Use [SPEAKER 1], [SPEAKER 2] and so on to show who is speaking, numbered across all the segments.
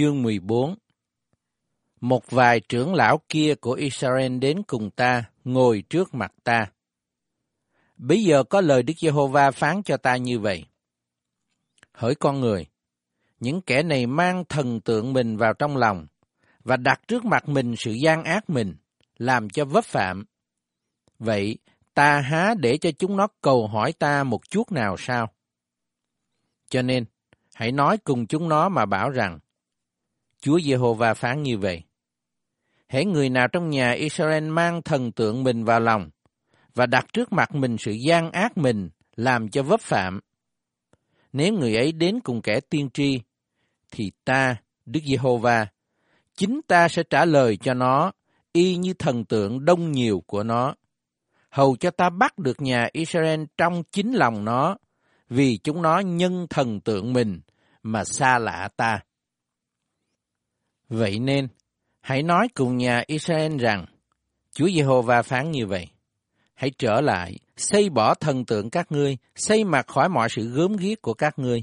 [SPEAKER 1] Chương 14 Một vài trưởng lão kia của Israel đến cùng ta, ngồi trước mặt ta. Bây giờ có lời Đức Giê-hô-va phán cho ta như vậy. Hỡi con người, những kẻ này mang thần tượng mình vào trong lòng và đặt trước mặt mình sự gian ác mình, làm cho vấp phạm. Vậy, ta há để cho chúng nó cầu hỏi ta một chút nào sao? Cho nên, hãy nói cùng chúng nó mà bảo rằng, Chúa Giê-hô-va phán như vậy. Hễ người nào trong nhà Israel mang thần tượng mình vào lòng và đặt trước mặt mình sự gian ác mình làm cho vấp phạm. Nếu người ấy đến cùng kẻ tiên tri, thì ta, Đức Giê-hô-va, chính ta sẽ trả lời cho nó y như thần tượng đông nhiều của nó. Hầu cho ta bắt được nhà Israel trong chính lòng nó, vì chúng nó nhân thần tượng mình mà xa lạ ta. Vậy nên, hãy nói cùng nhà Israel rằng, Chúa Giê-hô-va phán như vậy. Hãy trở lại, xây bỏ thần tượng các ngươi, xây mặt khỏi mọi sự gớm ghiếc của các ngươi.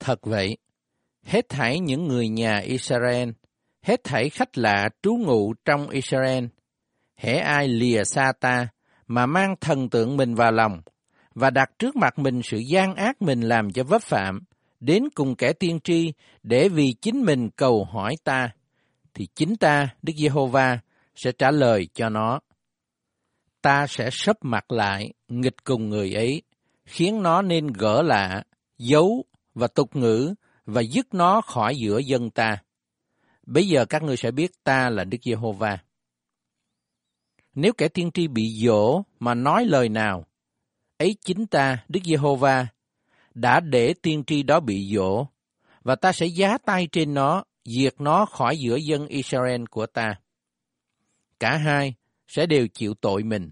[SPEAKER 1] Thật vậy, hết thảy những người nhà Israel, hết thảy khách lạ trú ngụ trong Israel, hễ ai lìa xa ta, mà mang thần tượng mình vào lòng, và đặt trước mặt mình sự gian ác mình làm cho vấp phạm, đến cùng kẻ tiên tri để vì chính mình cầu hỏi ta, thì chính ta, Đức Giê-hô-va, sẽ trả lời cho nó. Ta sẽ sấp mặt lại, nghịch cùng người ấy, khiến nó nên gỡ lạ, giấu và tục ngữ và dứt nó khỏi giữa dân ta. Bây giờ các ngươi sẽ biết ta là Đức Giê-hô-va. Nếu kẻ tiên tri bị dỗ mà nói lời nào, ấy chính ta, Đức Giê-hô-va, đã để tiên tri đó bị dỗ, và ta sẽ giá tay trên nó, diệt nó khỏi giữa dân Israel của ta. Cả hai sẽ đều chịu tội mình.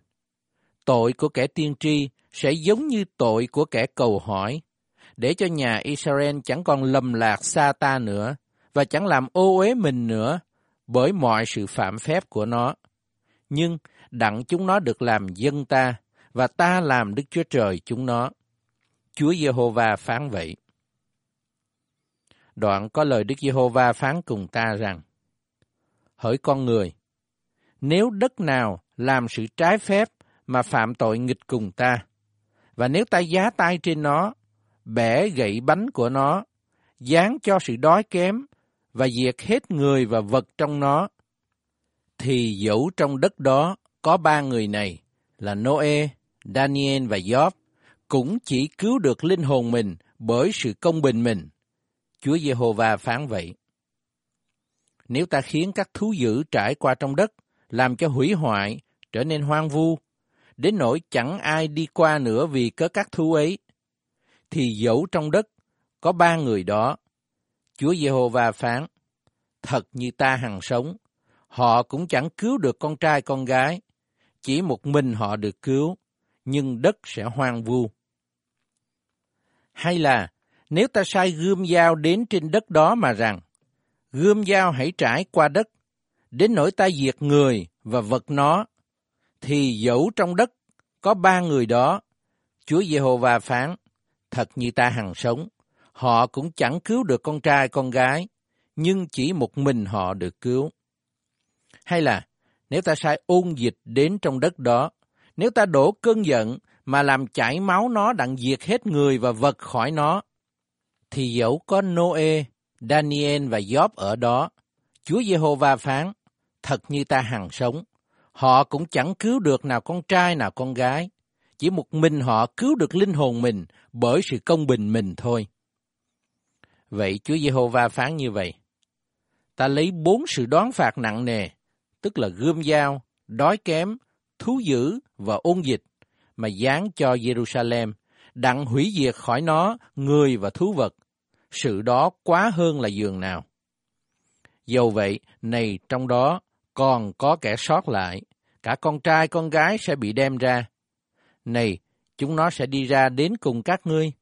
[SPEAKER 1] Tội của kẻ tiên tri sẽ giống như tội của kẻ cầu hỏi, để cho nhà Israel chẳng còn lầm lạc xa ta nữa, và chẳng làm ô uế mình nữa bởi mọi sự phạm phép của nó. Nhưng đặng chúng nó được làm dân ta, và ta làm Đức Chúa Trời chúng nó. Chúa Giê-hô-va phán vậy. Đoạn có lời Đức Giê-hô-va phán cùng ta rằng, Hỡi con người, nếu đất nào làm sự trái phép mà phạm tội nghịch cùng ta, và nếu ta giá tay trên nó, bẻ gậy bánh của nó, dán cho sự đói kém và diệt hết người và vật trong nó, thì dẫu trong đất đó có ba người này là Noe, Daniel và Job, cũng chỉ cứu được linh hồn mình bởi sự công bình mình. Chúa Giê-hô-va phán vậy. Nếu ta khiến các thú dữ trải qua trong đất, làm cho hủy hoại, trở nên hoang vu, đến nỗi chẳng ai đi qua nữa vì cớ các thú ấy, thì dẫu trong đất có ba người đó, Chúa Giê-hô-va phán, thật như ta hằng sống, họ cũng chẳng cứu được con trai con gái, chỉ một mình họ được cứu, nhưng đất sẽ hoang vu. Hay là nếu ta sai gươm dao đến trên đất đó mà rằng, gươm dao hãy trải qua đất, đến nỗi ta diệt người và vật nó, thì dẫu trong đất có ba người đó, Chúa Giê-hô-va phán, thật như ta hằng sống, họ cũng chẳng cứu được con trai con gái, nhưng chỉ một mình họ được cứu. Hay là, nếu ta sai ôn dịch đến trong đất đó, nếu ta đổ cơn giận mà làm chảy máu nó đặng diệt hết người và vật khỏi nó, thì dẫu có Noe, Daniel và Job ở đó, Chúa Giê-hô-va phán, thật như ta hằng sống, họ cũng chẳng cứu được nào con trai nào con gái, chỉ một mình họ cứu được linh hồn mình bởi sự công bình mình thôi. Vậy Chúa Giê-hô-va phán như vậy. Ta lấy bốn sự đoán phạt nặng nề, tức là gươm dao, đói kém, thú dữ và ôn dịch, mà dán cho Jerusalem, đặng hủy diệt khỏi nó người và thú vật. Sự đó quá hơn là giường nào. Dầu vậy, này trong đó còn có kẻ sót lại, cả con trai con gái sẽ bị đem ra. Này, chúng nó sẽ đi ra đến cùng các ngươi.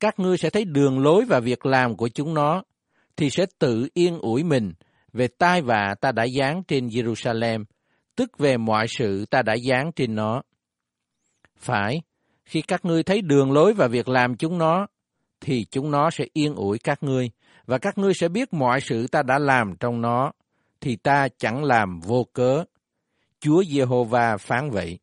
[SPEAKER 1] Các ngươi sẽ thấy đường lối và việc làm của chúng nó, thì sẽ tự yên ủi mình về tai vạ ta đã dán trên Jerusalem, tức về mọi sự ta đã dán trên nó. Phải, khi các ngươi thấy đường lối và việc làm chúng nó, thì chúng nó sẽ yên ủi các ngươi, và các ngươi sẽ biết mọi sự ta đã làm trong nó, thì ta chẳng làm vô cớ. Chúa Giê-hô-va phán vậy.